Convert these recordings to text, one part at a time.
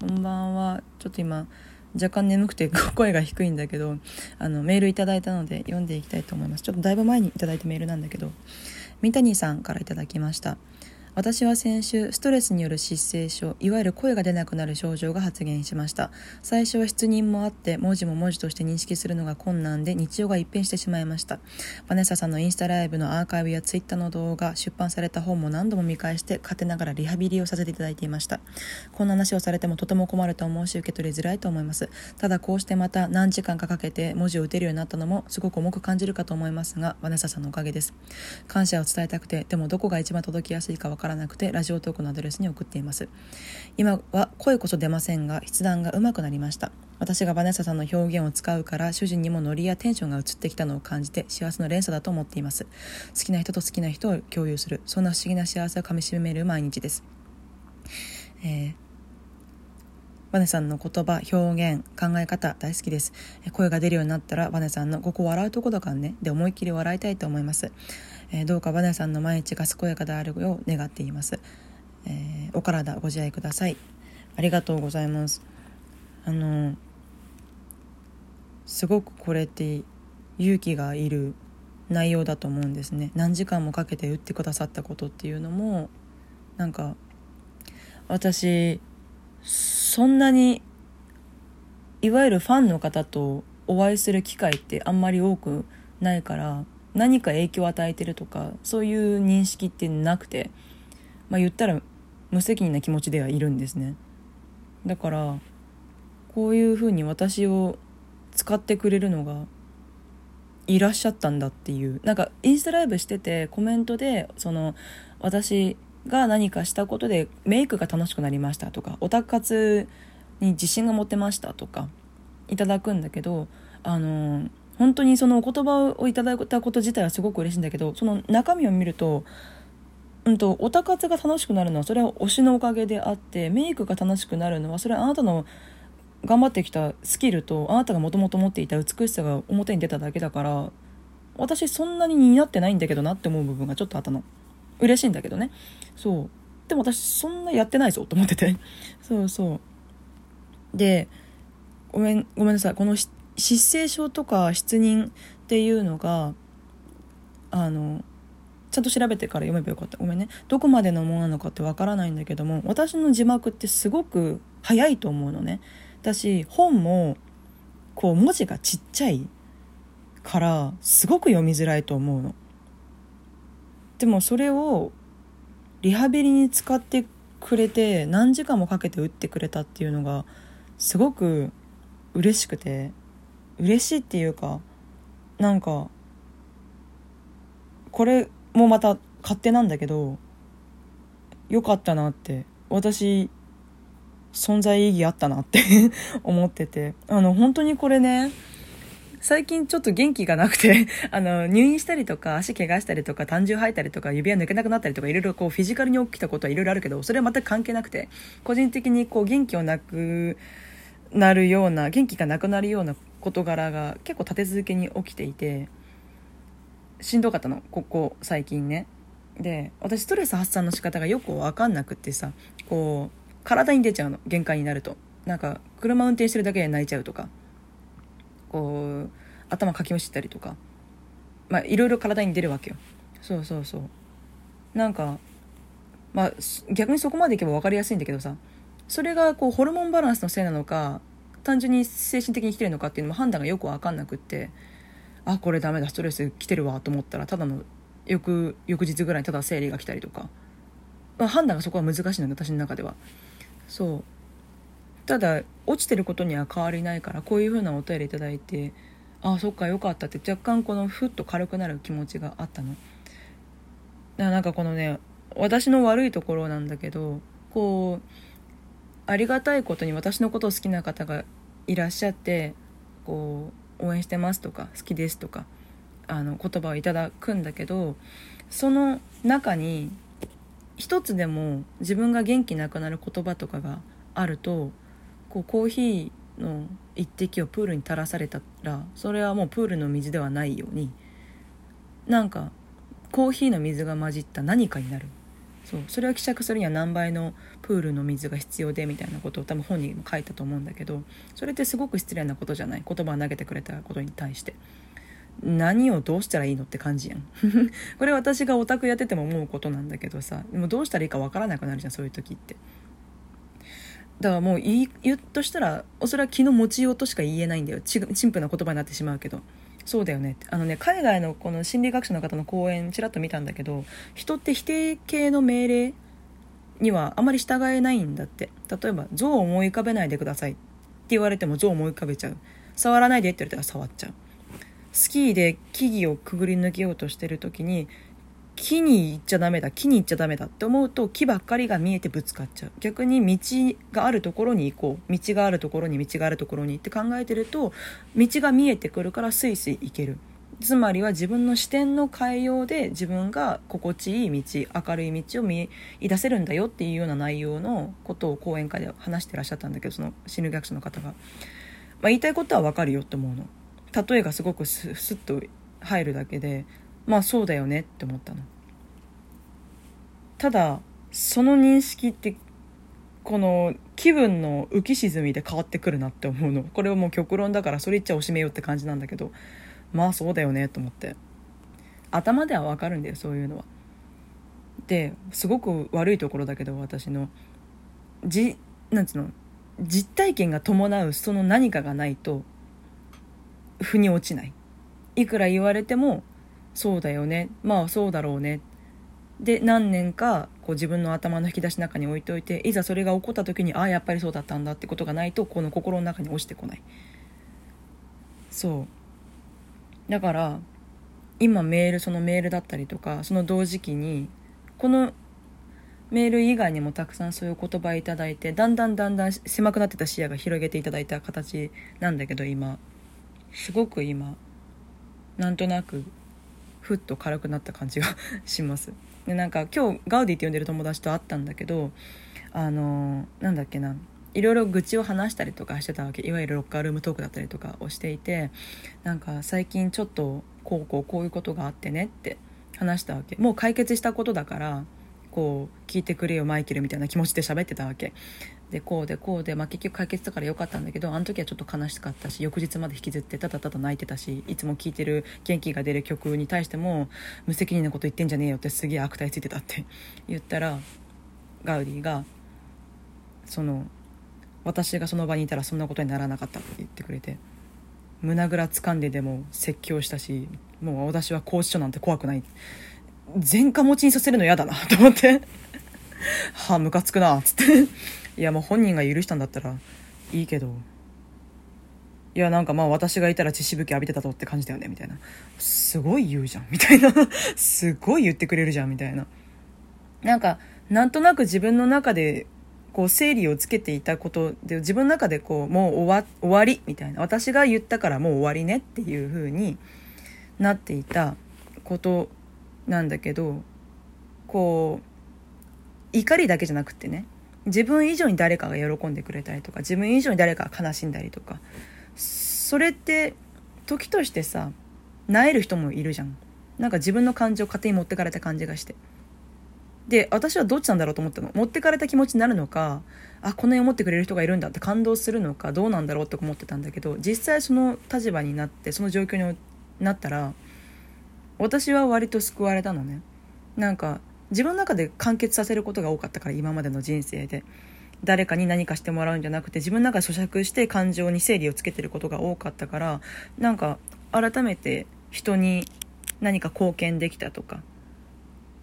こんばんは。ちょっと今若干眠くて声が低いんだけどあのメールいただいたので読んでいきたいと思います。ちょっとだいぶ前にいただいたメールなんだけど三谷さんからいただきました。私は先週ストレスによる失声症いわゆる声が出なくなる症状が発現しました。最初は失認もあって文字も文字として認識するのが困難で日常が一変してしまいました。バネッサさんのインスタライブのアーカイブやツイッターの動画出版された本も何度も見返して勝手ながらリハビリをさせていただいていました。こんな話をされてもとても困ると思うし受け取りづらいと思います。ただこうしてまた何時間かかけて文字を打てるようになったのもすごく重く感じるかと思いますがバネッサさんのおかげです。感謝を伝えたくてでもどこが一番届きやすいかわからなくてラジオトークのアドレスに送っています。今は声こそ出ませんが筆談が上手くなりました。私がバネッサさんの表現を使うから主人にもノリやテンションが移ってきたのを感じて幸せの連鎖だと思っています。好きな人と好きな人を共有するそんな不思議な幸せをかみしめる毎日です、えーバネさんの言葉、表現、考え方大好きです。声が出るようになったらバネさんのここ笑うとこだからねで思いっきり笑いたいと思います。えー、どうかバネさんの毎日が健やかであるよう願っています。えー、お体ご自愛ください。ありがとうございます。あのすごくこれって勇気がいる内容だと思うんですね。何時間もかけて打ってくださったことっていうのもなんか私そんなにいわゆるファンの方とお会いする機会ってあんまり多くないから何か影響を与えてるとかそういう認識ってなくてまあ言ったら無責任な気持ちではいるんですね。だからこういうふうに私を使ってくれるのがいらっしゃったんだっていうなんかインスタライブしててコメントでその私が何かしたことでメイクが楽しくなりましたとかオタ活に自信が持てましたとかいただくんだけどあの本当にそのお言葉をいただいたこと自体はすごく嬉しいんだけどその中身を見るとうんとオタ活が楽しくなるのはそれは推しのおかげであってメイクが楽しくなるのはそれはあなたの頑張ってきたスキルとあなたがもともと持っていた美しさが表に出ただけだから私そんなに似合ってないんだけどなって思う部分がちょっとあったの。嬉しいんだけどね。そう。でも私そんなやってないぞと思ってて。そうそう。でごめんごめんなさい。この失声症とか失認っていうのがあのちゃんと調べてから読めばよかった。ごめんね。どこまでのものなのかってわからないんだけども私の字幕ってすごく早いと思うのね。私本もこう文字がちっちゃいからすごく読みづらいと思うの。でもそれをリハビリに使ってくれて何時間もかけて打ってくれたっていうのがすごく嬉しくて嬉しいっていうかなんかこれもまた勝手なんだけどよかったなって私存在意義あったなって 思っててあの本当にこれね最近ちょっと元気がなくて あの、入院したりとか、足怪我したりとか、胆汁吐いたりとか、指輪抜けなくなったりとか、いろいろこう、フィジカルに起きたことはいろいろあるけど、それは全く関係なくて、個人的にこう、元気をなくなるような、元気がなくなるような事柄が結構立て続けに起きていて、しんどかったの、ここ最近ね。で、私ストレス発散の仕方がよくわかんなくてさ、こう、体に出ちゃうの、限界になると。なんか、車運転してるだけで泣いちゃうとか。こう頭かきむしったりとか。まあいろいろ体に出るわけよ。そうそうそう。なんかまあ逆にそこまでいけば分かりやすいんだけどさ。それがこうホルモンバランスのせいなのか単純に精神的に来てるのかっていうのも判断がよく分かんなくって。あこれダメだストレス来てるわと思ったらただの翌翌日ぐらいにただ生理が来たりとか、まあ、判断がそこは難しいので私の中では。そう。ただ落ちてることには変わりないからこういう風なお便りいいてああそっかよかったって若干このふっと軽くなる気持ちがあったの。だからなんかこのね私の悪いところなんだけどこうありがたいことに私のことを好きな方がいらっしゃってこう応援してますとか好きですとかあの言葉をいただくんだけどその中に一つでも自分が元気なくなる言葉とかがあるとこうコーヒーの一滴をプールに垂らされたらそれはもうプールの水ではないようになんかコーヒーの水が混じった何かになる。そうそれを希釈するには何倍のプールの水が必要でみたいなことを多分本人も書いたと思うんだけどそれってすごく失礼なことじゃない言葉を投げてくれたことに対して何をどうしたらいいのって感じやん。これ私がオタクやってても思うことなんだけどさでもどうしたらいいかわからなくなるじゃんそういう時って。だからもう言言うとしたらそれは気の持ちようとしか言えないんだよ。ち陳腐な言葉になってしまうけど。そうだよね。あのね海外のこの心理学者の方の講演ちらっと見たんだけど人って否定形の命令にはあまり従えないんだって。例えば像を思い浮かべないでくださいって言われても像を思い浮かべちゃう。触らないでって言われたら触っちゃう。スキーで木々をくぐり抜けようとしてる時に木に行っちゃダメだ木に行っちゃダメだって思うと木ばっかりが見えてぶつかっちゃう。逆に道があるところに行こう。道があるところに道があるところにって考えてると道が見えてくるからスイスイ行ける。つまりは自分の視点の変えようで自分が心地いい道明るい道を見い出せるんだよっていうような内容のことを講演会で話してらっしゃったんだけどその心理学者の方が、まあ、言いたいことは分かるよって思うの。例えがすごくスッと入るだけでまあそうだよねって思ったの。ただその認識ってこの気分の浮き沈みで変わってくるなって思うの。これはもう極論だからそれ言っちゃおしめよって感じなんだけど。まあそうだよねと思って。頭ではわかるんだよそういうのは。ですごく悪いところだけど私の。じなんつうの？実体験が伴うその何かがないと腑に落ちない。いくら言われてもそうだよね。まあそうだろうね。で何年かこう自分の頭の引き出しの中に置いておいていざそれが起こった時にああやっぱりそうだったんだってことがないとこの心の中に落ちてこない。そう。だから今メールそのメールだったりとかその同時期にこのメール以外にもたくさんそういう言葉いただいてだんだんだんだん狭くなってた視野が広げていただいた形なんだけど今。すごく今。なんとなくふっと軽くなった感じが します。でなんか今日ガウディって呼んでる友達と会ったんだけどあのなんだっけな。いろいろ愚痴を話したりとかしてたわけ。いわゆるロッカールームトークだったりとかをしていてなんか最近ちょっとこうこうこういうことがあってねって話したわけ。もう解決したことだからこう聞いてくれよマイケルみたいな気持ちで喋ってたわけ。でこうでこうで、まあ、結局解決したからよかったんだけどあの時はちょっと悲しかったし翌日まで引きずってただただ泣いてたしいつも聴いてる元気が出る曲に対しても無責任なこと言ってんじゃねえよってすげえ悪態ついてたって言ったらガウディがその私がその場にいたらそんなことにならなかったって言ってくれて胸ぐら掴んででも説教したしもう私は拘置所なんて怖くない。前科持ちにさせるの嫌だなと思って。はあムカつくなっつって。いやもう本人が許したんだったらいいけど。いやなんかまあ私がいたら血しぶき浴びてたとって感じだよねみたいな。すごい言うじゃんみたいな。すごい言ってくれるじゃんみたいな。なんかなんとなく自分の中でこう整理をつけていたことで自分の中でこうもう終わ終わりみたいな。私が言ったからもう終わりねっていう風になっていたことなんだけどこう怒りだけじゃなくてね。自分以上に誰かが喜んでくれたりとか自分以上に誰かが悲しんだりとかそれって時としてさなえる人もいるじゃん。なんか自分の感情を勝手に持ってかれた感じがして。で私はどっちなんだろうと思ったの。持ってかれた気持ちになるのかあこんなに思ってくれる人がいるんだって感動するのかどうなんだろうって思ってたんだけど実際その立場になってその状況になったら私は割と救われたのね。なんか自分の中で完結させることが多かったから今までの人生で。誰かに何かしてもらうんじゃなくて自分の中で咀嚼して感情に整理をつけてることが多かったからなんか改めて人に何か貢献できたとか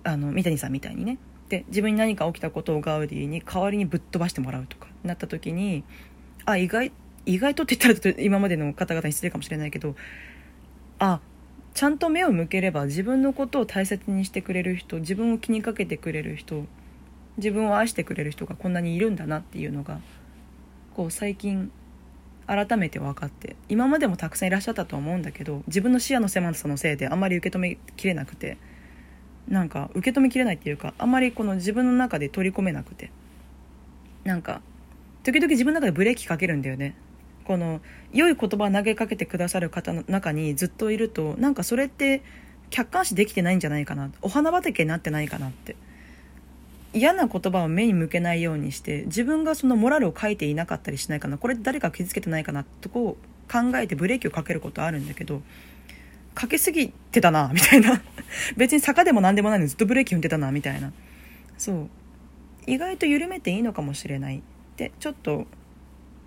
あの三谷さんみたいにね。で自分に何か起きたことをガウディに代わりにぶっ飛ばしてもらうとかなった時にあ意外意外とって言ったら今までの方々に失礼かもしれないけどあちゃんと目を向ければ自分のことを大切にしてくれる人自分を気にかけてくれる人自分を愛してくれる人がこんなにいるんだなっていうのがこう最近改めて分かって今までもたくさんいらっしゃったと思うんだけど自分の視野の狭さのせいであんまり受け止めきれなくてなんか受け止めきれないっていうかあんまりこの自分の中で取り込めなくてなんか時々自分の中でブレーキかけるんだよね。この良い言葉を投げかけてくださる方の中にずっといるとなんかそれって客観視できてないんじゃないかな。お花畑になってないかなって。嫌な言葉を目に向けないようにして自分がそのモラルを書いていなかったりしないかな。これ誰か傷つけてないかなってとこう考えてブレーキをかけることあるんだけどかけすぎてたなみたいな。別に坂でも何でもないのにずっとブレーキ踏んでたなみたいな。そう。意外と緩めていいのかもしれないでちょっと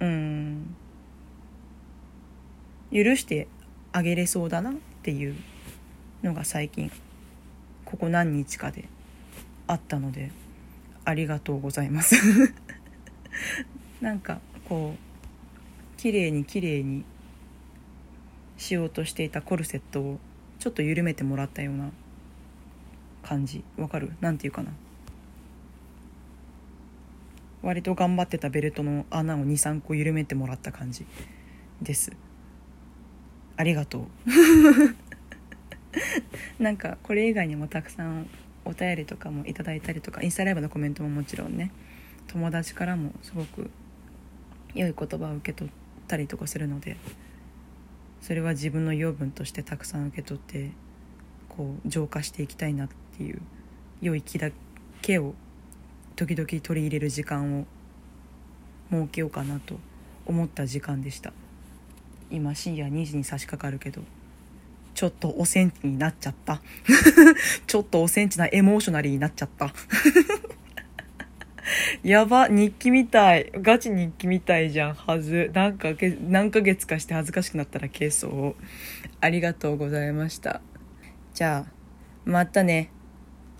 うん。許してあげれそうだなっていうのが最近ここ何日かであったのでありがとうございます。なんかこう綺麗に綺麗にしようとしていたコルセットをちょっと緩めてもらったような感じ。わかる？なんていうかな。割と頑張ってたベルトの穴を23個緩めてもらった感じです。ありがとう。なんかこれ以外にもたくさんお便りとかもいただいたりとかインスタライブのコメントももちろんね友達からもすごく良い言葉を受け取ったりとかするのでそれは自分の養分としてたくさん受け取ってこう浄化していきたいなっていう良い気だけを時々取り入れる時間を設けようかなと思った時間でした。今深夜2時に差し掛かるけどちょっとおセンチになっちゃった。ちょっとおセンチなエモーショナリーになっちゃった。やば日記みたい。ガチ日記みたいじゃんはず。なんか何ヶ月かして恥ずかしくなったら軽装をありがとうございました。じゃあまたね。